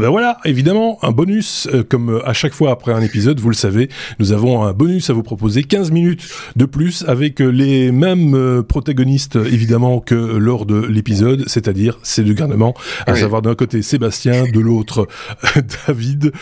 Ah ben voilà, évidemment, un bonus, euh, comme euh, à chaque fois après un épisode, vous le savez, nous avons un bonus à vous proposer, 15 minutes de plus avec les mêmes protagonistes évidemment que lors de l'épisode, c'est-à-dire ces deux garnements, à savoir d'un côté Sébastien, de l'autre David,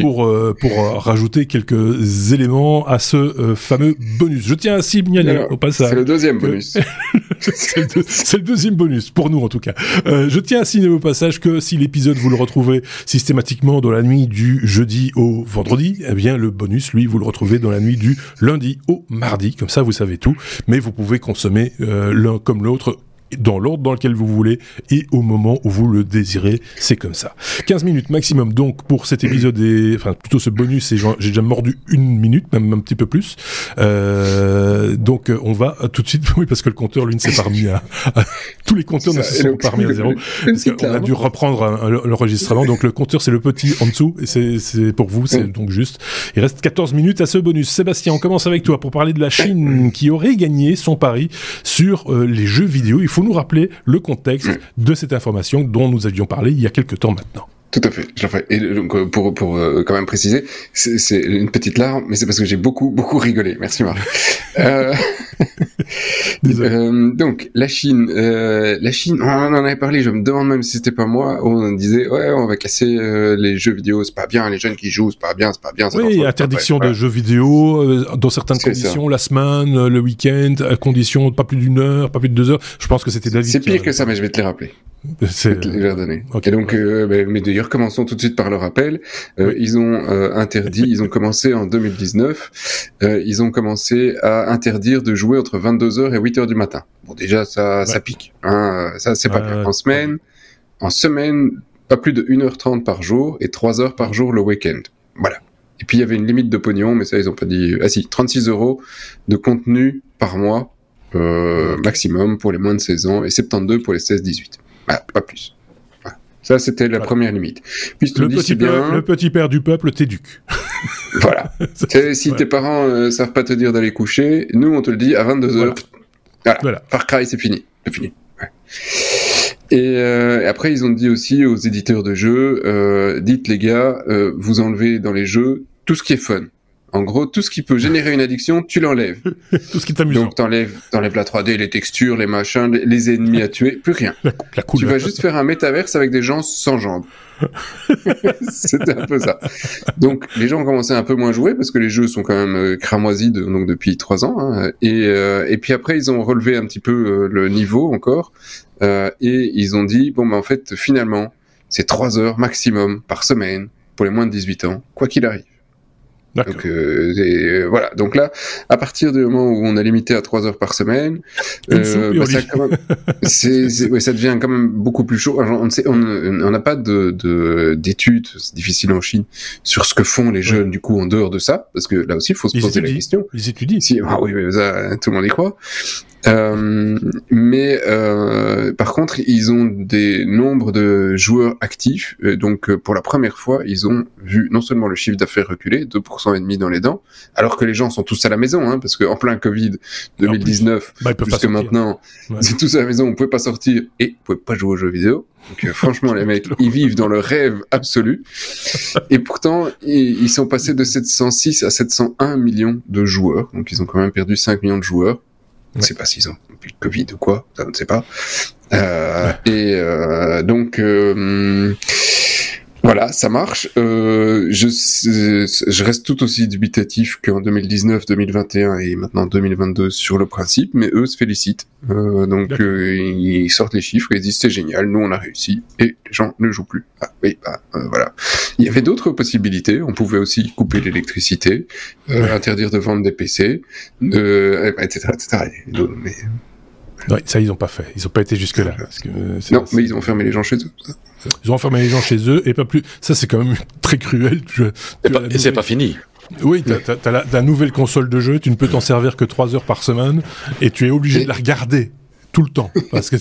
pour pour rajouter quelques éléments à ce fameux bonus. Je tiens à signaler au passage. C'est le deuxième bonus. c'est le, deuxième bonus, pour nous en tout cas. Euh, je tiens à signaler au passage que si l'épisode vous le retrouvez systématiquement dans la nuit du jeudi au vendredi, eh bien le bonus, lui, vous le retrouvez dans la nuit du lundi au mardi. Comme ça, vous savez tout. Mais vous pouvez consommer euh, l'un comme l'autre dans l'ordre dans lequel vous voulez et au moment où vous le désirez. C'est comme ça. 15 minutes maximum donc pour cet épisode et enfin plutôt ce bonus et j'ai déjà mordu une minute, même un petit peu plus. Euh, donc on va tout de suite, oui parce que le compteur lui ne s'est pas remis à, tous les compteurs ne se sont pas remis à zéro. Parce qu'on a dû reprendre l'enregistrement. Donc le compteur c'est le petit en dessous et c'est pour vous, c'est donc juste. Il reste 14 minutes à ce bonus. Sébastien, on commence avec toi pour parler de la Chine qui aurait gagné son pari sur euh, les jeux vidéo. Il faut nous rappeler le contexte de cette information dont nous avions parlé il y a quelques temps maintenant. Tout à fait. Et donc euh, pour pour euh, quand même préciser, c'est une petite larme, mais c'est parce que j'ai beaucoup beaucoup rigolé. Merci Marc. euh, euh, donc la Chine, euh, la Chine, on en avait parlé. Je me demande même si c'était pas moi. On disait ouais, on va casser les jeux vidéo, c'est pas bien. Les jeunes qui jouent, c'est pas bien, c'est pas bien. Oui, interdiction de jeux vidéo dans certaines conditions, la semaine, le week-end, à condition pas plus d'une heure, pas plus de deux heures. Je pense que c'était David. C'est pire que ça, mais je vais te les rappeler. C'est les donner. Et donc, ben, mais d'ailleurs commençons tout de suite par le rappel. Euh, ils ont euh, interdit, ils ont commencé en 2019, euh, ils ont commencé à interdire de jouer entre 22h et 8h du matin. Bon, déjà, ça, ça pique. Hein, ça, c'est pas bien. En semaine, en semaine, pas plus de 1h30 par jour et 3 heures par jour le week-end. Voilà. Et puis, il y avait une limite de pognon, mais ça, ils ont pas dit... Ah si, 36 euros de contenu par mois maximum pour les moins de 16 ans et 72 pour les 16-18. Voilà, pas plus. Ça, c'était la première limite. Puis le, petit père, le petit père du peuple t'éduque. voilà. si tes parents euh, savent pas te dire d'aller coucher, nous, on te le dit à 22h. Voilà. voilà. Far Cry, c'est fini. C'est fini. Et euh, après, ils ont dit aussi aux éditeurs de jeux, euh, dites les gars, euh, vous enlevez dans les jeux tout ce qui est fun. En gros, tout ce qui peut générer une addiction, tu l'enlèves. tout ce qui t'amuse. Donc t'enlèves, t'enlèves la 3D, les textures, les machins, les, ennemis à tuer, plus rien. La, la tu vas juste faire un métaverse avec des gens sans jambes. C'était un peu ça. Donc les gens ont commencé à un peu moins jouer parce que les jeux sont quand même euh, cramoisis donc depuis trois ans. Hein, et, euh, et puis après ils ont relevé un petit peu euh, le niveau encore euh, et ils ont dit bon ben en fait finalement c'est trois heures maximum par semaine pour les moins de 18 ans quoi qu'il arrive. Donc euh, euh, voilà. Donc là, à partir du moment où on a limité à 3 heures par semaine, euh, bah, ça, quand même, c'est, ouais, ça devient quand même beaucoup plus chaud. on n'a on, on pas de, d'études, c'est difficile en Chine, sur ce que font les jeunes du coup en dehors de ça, parce que là aussi, il faut se poser la question. Ils étudient. Si, ah oui, mais ça, tout le monde y croit. Euh, mais euh, par contre, ils ont des nombres de joueurs actifs. donc, euh, pour la première fois, ils ont vu non seulement le chiffre d'affaires reculer, 2% et demi dans les dents, alors que les gens sont tous à la maison, hein, parce qu'en plein Covid 2019, bah, jusque maintenant, c'est tous à la maison, on pouvait pas sortir et on pouvait pas jouer aux jeux vidéo. Donc, franchement, les mecs, ils vivent dans le rêve absolu. Et pourtant, ils sont passés de 706 à 701 millions de joueurs. Donc, ils ont quand même perdu 5 millions de joueurs. Je ne sais pas s'ils ont eu le Covid ou quoi, ça ne sait pas. Euh, et euh, donc, euh, voilà, ça marche. Euh, je, je reste tout aussi dubitatif qu'en 2019, 2021 et maintenant 2022 sur le principe, mais eux se félicitent. Euh, donc euh, ils sortent les chiffres et ils disent c'est génial, nous on a réussi et les gens ne jouent plus. Ah, oui, bah, euh, voilà. Il y avait d'autres possibilités. On pouvait aussi couper l'électricité, euh, interdire de vendre des PC, etc., etc. Mais Ouais, ça ils ont pas fait. Ils ont pas été jusque là. Parce que, non, mais ils ont fermé les gens chez eux. Ils ont enfermé les gens chez eux et pas plus. Ça, c'est quand même très cruel. et c'est pas fini. Oui, t'as as, la, nouvelle console de jeu, tu ne peux t'en servir que 3 heures par semaine et tu es obligé de la regarder tout le temps parce que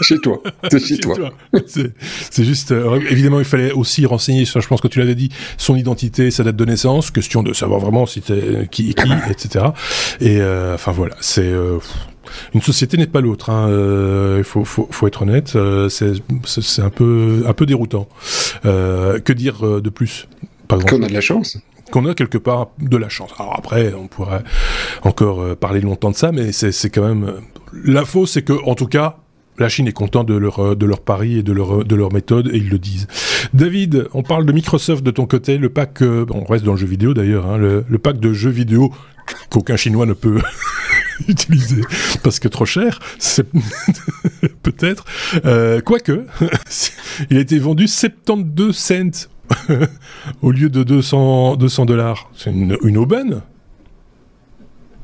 chez toi c'est chez, toi, c'est juste euh, évidemment il fallait aussi renseigner je pense que tu l'avais dit son identité sa date de naissance question de savoir vraiment si t'es qui qui etc et euh, enfin voilà c'est euh, Une société n'est pas l'autre. Hein. Il faut, faut, faut, être honnête. c'est un peu, un peu déroutant. que dire de plus Qu'on a de la chance qu'on a quelque part de la chance. Alors après, on pourrait encore euh, parler longtemps de ça, mais c'est quand même euh, l'info, c'est que en tout cas, la Chine est contente de leur euh, de leur pari et de leur de leur méthode et ils le disent. David, on parle de Microsoft de ton côté, le pack, on reste dans le jeu vidéo d'ailleurs, hein, le, pack de jeux vidéo qu'aucun Chinois ne peut utiliser parce que trop cher, c'est peut-être. quoique, il a été vendu 72 cents au lieu de 200 200 dollars. C'est une, aubaine.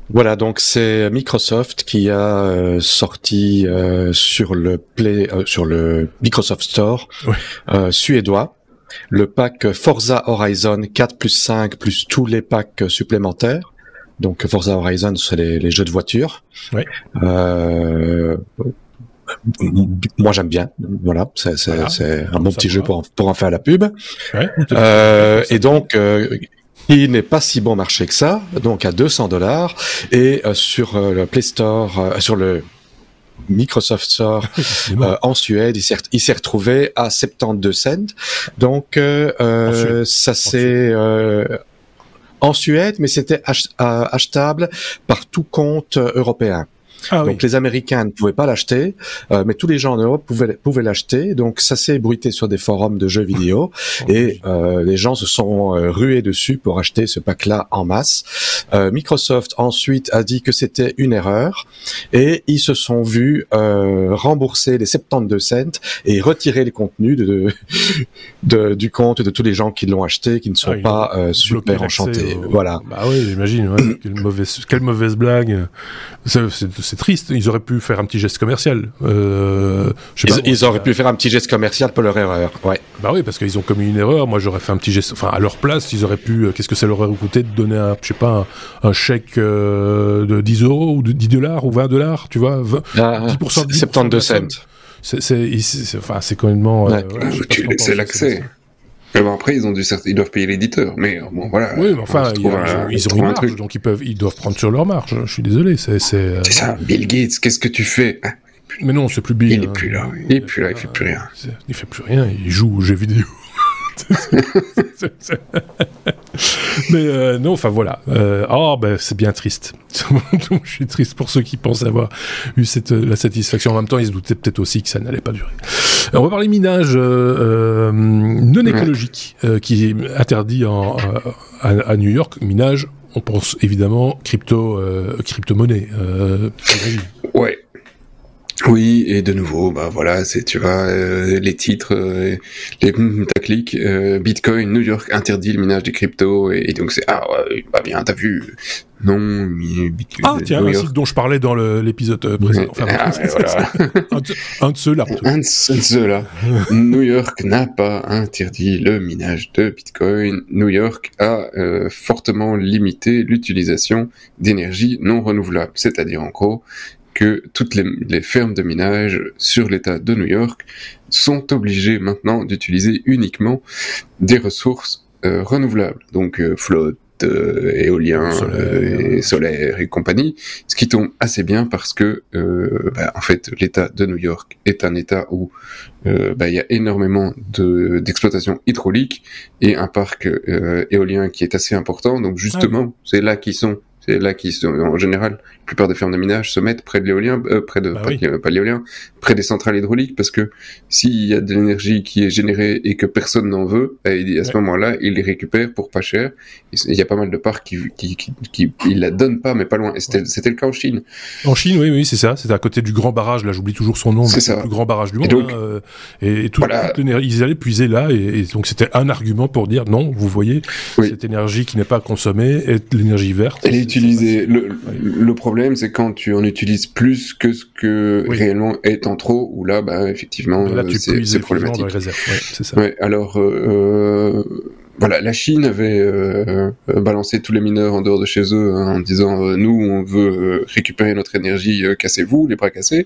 Voilà, donc c'est Microsoft qui a euh, sorti euh, sur le Play, euh, sur le Microsoft Store suédois le pack Forza Horizon 4 plus 5 plus tous les packs supplémentaires. Donc Forza Horizon, c'est les, les, jeux de voiture. Oui moi j'aime bien. Voilà, c'est un bon petit jeu pour en, pour en faire la pub. euh, et donc euh, il n'est pas si bon marché que ça, donc à 200 dollars et euh, sur euh, le Play Store, sur le Microsoft Store en Suède, il s'est retrouvé à 72 cents. Donc ça c'est en Suède, mais c'était achetable par tout compte européen. Ah donc les Américains ne pouvaient pas l'acheter, euh, mais tous les gens en Europe pouvaient, pouvaient l'acheter. Donc ça s'est bruité sur des forums de jeux vidéo oh, et euh, les gens se sont euh, rués dessus pour acheter ce pack-là en masse. Microsoft ensuite a dit que c'était une erreur et ils se sont vus rembourser les 72 cents et retirer les contenus de, de, du compte de tous les gens qui l'ont acheté, qui ne sont ah, pas super enchantés. Voilà. Bah oui, j'imagine. Ouais. quelle mauvaise, quelle mauvaise blague. C'est triste. Ils auraient pu faire un petit geste commercial. Euh, ils, auraient pu faire un petit geste commercial pour leur erreur. Ouais. Bah oui, parce qu'ils ont commis une erreur. Moi, j'aurais fait un petit geste. Enfin, à leur place, ils auraient pu. Euh, qu'est-ce que ça leur aurait coûté de donner, un, je sais pas, un, chèque euh, de 10 euros ou de 10 dollars ou 20 dollars, tu vois, 20, ah, 10%, 72 cents. C'est, enfin, c'est quand même. Ouais. c'est l'accès après, ils ont dû ils doivent payer l'éditeur, mais bon voilà. Oui, mais enfin, ils, ont une marge, donc ils peuvent, ils doivent prendre sur leur marge. Je suis désolé, c'est. C'est euh, ça, Bill Gates. Qu'est-ce que tu fais hein? Mais non, c'est plus Bill. Il est plus là. Il est plus là. Il fait plus rien. Il fait plus rien. Il joue aux jeux vidéo. Mais euh, non, enfin voilà. Euh, oh, ben c'est bien triste. je suis triste pour ceux qui pensent avoir eu cette, la satisfaction. En même temps, ils se doutaient peut-être aussi que ça n'allait pas durer. On va parler minage euh, non écologique qui est interdit en, à, à, New York. Minage, on pense évidemment crypto, crypto-monnaie. ouais. Oui, et de nouveau, bah voilà, c'est tu vois euh, les titres, euh, les taclics, euh, Bitcoin, New York interdit le minage des cryptos, et, donc c'est ah ouais, bah bien, t'as vu, non, mais Bitcoin. Ah tiens, un site dont je parlais dans l'épisode précédent. Enfin, ah, voilà. un, de, ceux-là. Un de ceux-là. New York n'a pas interdit le minage de Bitcoin. New York a fortement limité l'utilisation d'énergie non renouvelable, c'est-à-dire en gros que toutes les, fermes de minage sur l'État de New York sont obligées maintenant d'utiliser uniquement des ressources euh, renouvelables, donc euh, flotte, euh, éolien, et solaire et compagnie, ce qui tombe assez bien parce que bah, en fait l'État de New York est un État où bah, il y a énormément d'exploitation hydraulique et un parc éolien qui est assez important. Donc justement, ah c'est là qu'ils sont c'est là qui sont, en général, la plupart des fermes de minage se mettent près de l'éolien, euh, près de, bah pas, l'éolien, près des centrales hydrauliques, parce que s'il y a de l'énergie qui est générée et que personne n'en veut, à ce moment-là, ils les récupèrent pour pas cher. Il y a pas mal de parcs qui, qui, qui, qui ils la donnent pas, mais pas loin. C'était le cas en Chine. En Chine, oui, oui, c'est ça. C'est à côté du grand barrage. Là, j'oublie toujours son nom. C'est ça. Le plus grand barrage du monde. Et, donc, hein, euh, et, tout, ils allaient puiser là, et, donc c'était un argument pour dire non, vous voyez, cette énergie qui n'est pas consommée est l'énergie verte utiliser. Le, le problème, c'est quand tu en utilises plus que ce que réellement est en trop, ou là, bah, effectivement, euh, c'est problématique. Ouais, ça. Ouais, alors, euh, voilà, la Chine avait euh, balancé tous les mineurs en dehors de chez eux hein, en disant euh, nous on veut récupérer notre énergie, cassez-vous, les bras cassés.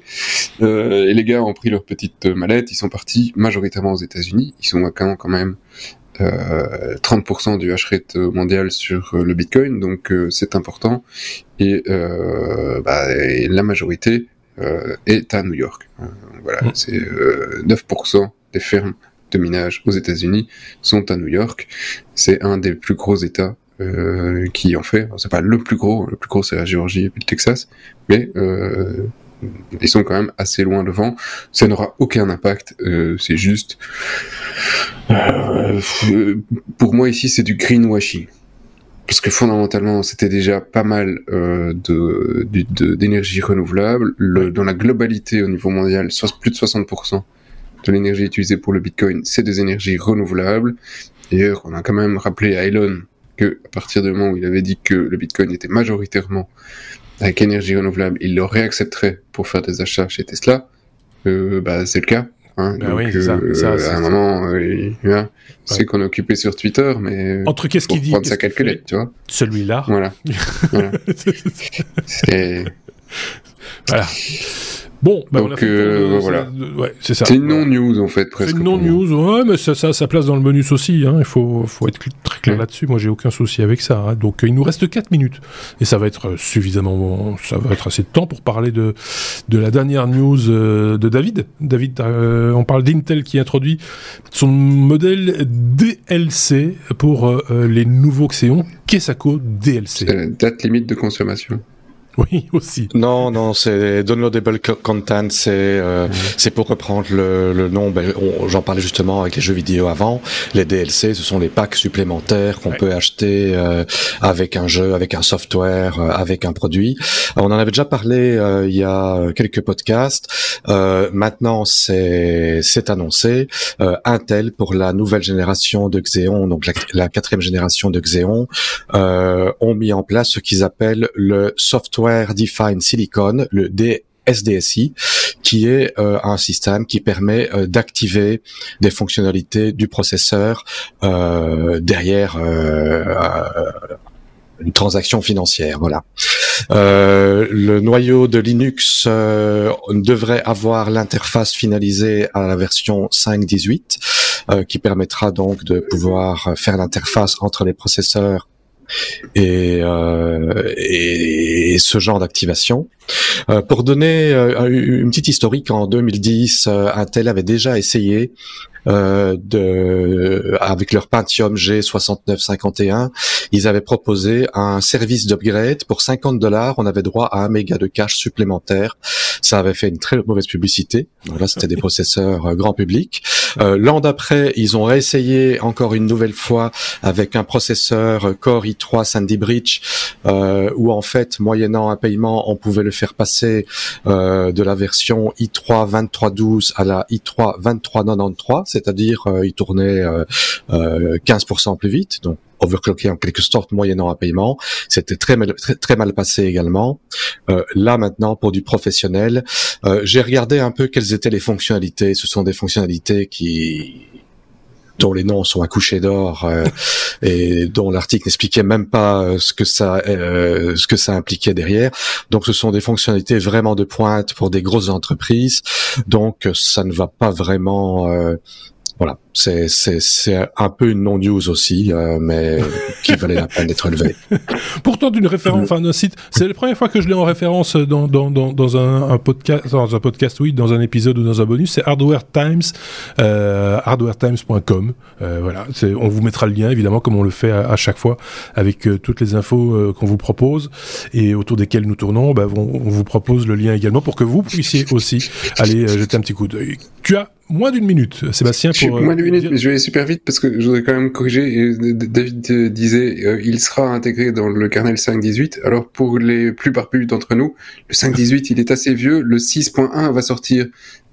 et les gars ont pris leur petite mallette, ils sont partis majoritairement aux États-Unis. Ils sont quand même euh, 30% du hash rate mondial sur le Bitcoin, donc c'est important. Et, bah, la majorité est à New York. voilà, mmh. c'est 9% des fermes de minage aux États-Unis sont à New York. C'est un des plus gros États euh, qui en fait. C'est pas le plus gros, le plus gros c'est la Géorgie et puis le Texas, mais euh, ils sont quand même assez loin devant. Ça n'aura aucun impact. Euh, c'est juste, euh, pour moi ici, c'est du greenwashing. Parce que fondamentalement, c'était déjà pas mal euh, de d'énergie renouvelable. Le, dans la globalité au niveau mondial, plus de 60% de l'énergie utilisée pour le Bitcoin, c'est des énergies renouvelables. D'ailleurs, on a quand même rappelé à Elon que à partir du moment où il avait dit que le Bitcoin était majoritairement avec énergie renouvelable, il le réaccepterait pour faire des achats chez Tesla. Euh, bah, c'est le cas. Hein. Bah Donc, euh, à un moment, euh, hein, c'est qu'on est occupé sur Twitter, mais entre qu'est-ce qu'il dit, prendre sa calculette, tu vois. Celui-là. Voilà. voilà. c'est voilà. Bon, bah Donc, euh, voilà. Ouais, c'est ça. C'est une non-news en fait, presque. C'est une non-news, ouais, mais ça, ça, ça place dans le bonus aussi. Hein. Il faut, faut être très clair là-dessus. Moi, j'ai aucun souci avec ça. Hein. Donc, il nous reste 4 minutes et ça va être suffisamment, ça va être assez de temps pour parler de de la dernière news euh, de David. David, euh, on parle d'Intel qui introduit son modèle DLC pour les nouveaux Xeon. Qu'est-ce DLC Date limite de consommation. Oui, aussi. Non, non, c'est downloadable content, c'est euh, c'est pour reprendre le, le nom. Ben, J'en parlais justement avec les jeux vidéo avant. Les DLC, ce sont les packs supplémentaires qu'on peut acheter euh, avec un jeu, avec un software, euh, avec un produit. on en avait déjà parlé euh, il y a quelques podcasts. maintenant, c'est c'est annoncé. Intel pour la nouvelle génération de Xeon, donc la, la quatrième génération de Xeon, ont mis en place ce qu'ils appellent le software Defined Silicon, le SDSI, qui est euh, un système qui permet euh, d'activer des fonctionnalités du processeur euh, derrière une transaction financière. Voilà. le noyau de Linux devrait avoir l'interface finalisée à la version 5.18, qui permettra donc de pouvoir faire l'interface entre les processeurs et, euh, et, ce genre d'activation. Euh, pour donner euh, une petite historique, en 2010, Intel avait déjà essayé euh, de, avec leur Pentium G6951, ils avaient proposé un service d'upgrade pour 50 dollars. On avait droit à un méga de cache supplémentaire. Ça avait fait une très mauvaise publicité. Là, c'était des processeurs euh, grand public. Euh, L'an d'après, ils ont réessayé encore une nouvelle fois avec un processeur Core i3 Sandy Bridge, euh, où en fait, moyennant un paiement, on pouvait le faire passer euh, de la version i3 2312 à la i3 2393 c'est-à-dire euh, il tournait 15% euh, euh, plus vite, donc overclocké en quelque sorte moyennant un paiement. C'était très mal, très, mal passé également. là maintenant, pour du professionnel, j'ai regardé un peu quelles étaient les fonctionnalités. Ce sont des fonctionnalités qui dont les noms sont accouchés d'or et dont l'article n'expliquait même pas ce que ça ce que ça impliquait derrière. Donc ce sont des fonctionnalités vraiment de pointe pour des grosses entreprises. Donc ça ne va pas vraiment voilà, c'est c'est un peu une non-news aussi, euh, mais qui valait la peine d'être levé. Pourtant d'une référence, enfin d'un site, c'est la première fois que je l'ai en référence dans dans dans, dans un, un, podcast, dans un podcast, oui, dans un épisode ou dans un bonus, c'est Hardware Times, euh, hardwaretimes.com. Euh, voilà, on vous mettra le lien évidemment comme on le fait à, chaque fois avec euh, toutes les infos euh, qu'on vous propose et autour desquelles nous tournons. Bah, on, on, vous propose le lien également pour que vous puissiez aussi aller jeter un petit coup d'œil. Tu as moins d'une minute, Sébastien. Pour, moins d'une minute, mais je vais aller super vite parce que je voudrais quand même corriger. David disait, euh, il sera intégré dans le kernel 5.18. Alors pour les plus parpus d'entre nous, le 5.18, il est assez vieux. Le 6.1 va sortir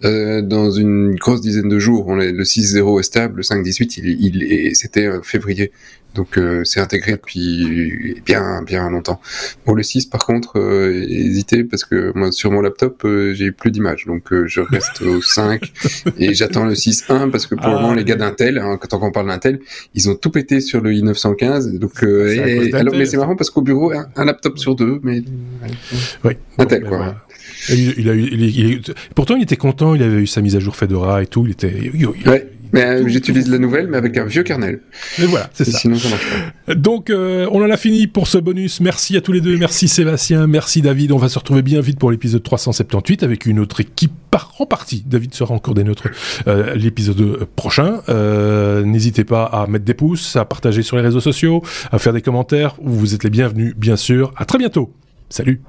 euh, dans une grosse dizaine de jours. On est, le 6.0 est stable, le 5.18, il, il c'était février. Donc euh, c'est intégré depuis bien bien longtemps. Pour le 6 par contre, euh, hésitez parce que moi sur mon laptop euh, j'ai plus d'images, donc euh, je reste au 5 et j'attends le 6.1 parce que pour le moment ah, les gars d'Intel, hein, quand on parle d'Intel, ils ont tout pété sur le i915. Donc et, alors, mais c'est marrant parce qu'au bureau un, laptop sur deux, mais oui. Intel quoi. Il, il, a eu, il, pourtant, il était content. Il avait eu sa mise à jour Fedora et tout. Il était, il, Mais j'utilise la nouvelle, mais avec un vieux kernel. Mais voilà, c'est ça. Sinon, ça marche pas. Donc, on en a fini pour ce bonus. Merci à tous les deux. Merci Sébastien. Merci David. On va se retrouver bien vite pour l'épisode 378 avec une autre équipe par en partie. David sera encore des nôtres l'épisode prochain. N'hésitez pas à mettre des pouces, à partager sur les réseaux sociaux, à faire des commentaires. Vous êtes les bienvenus, bien sûr. À très bientôt. Salut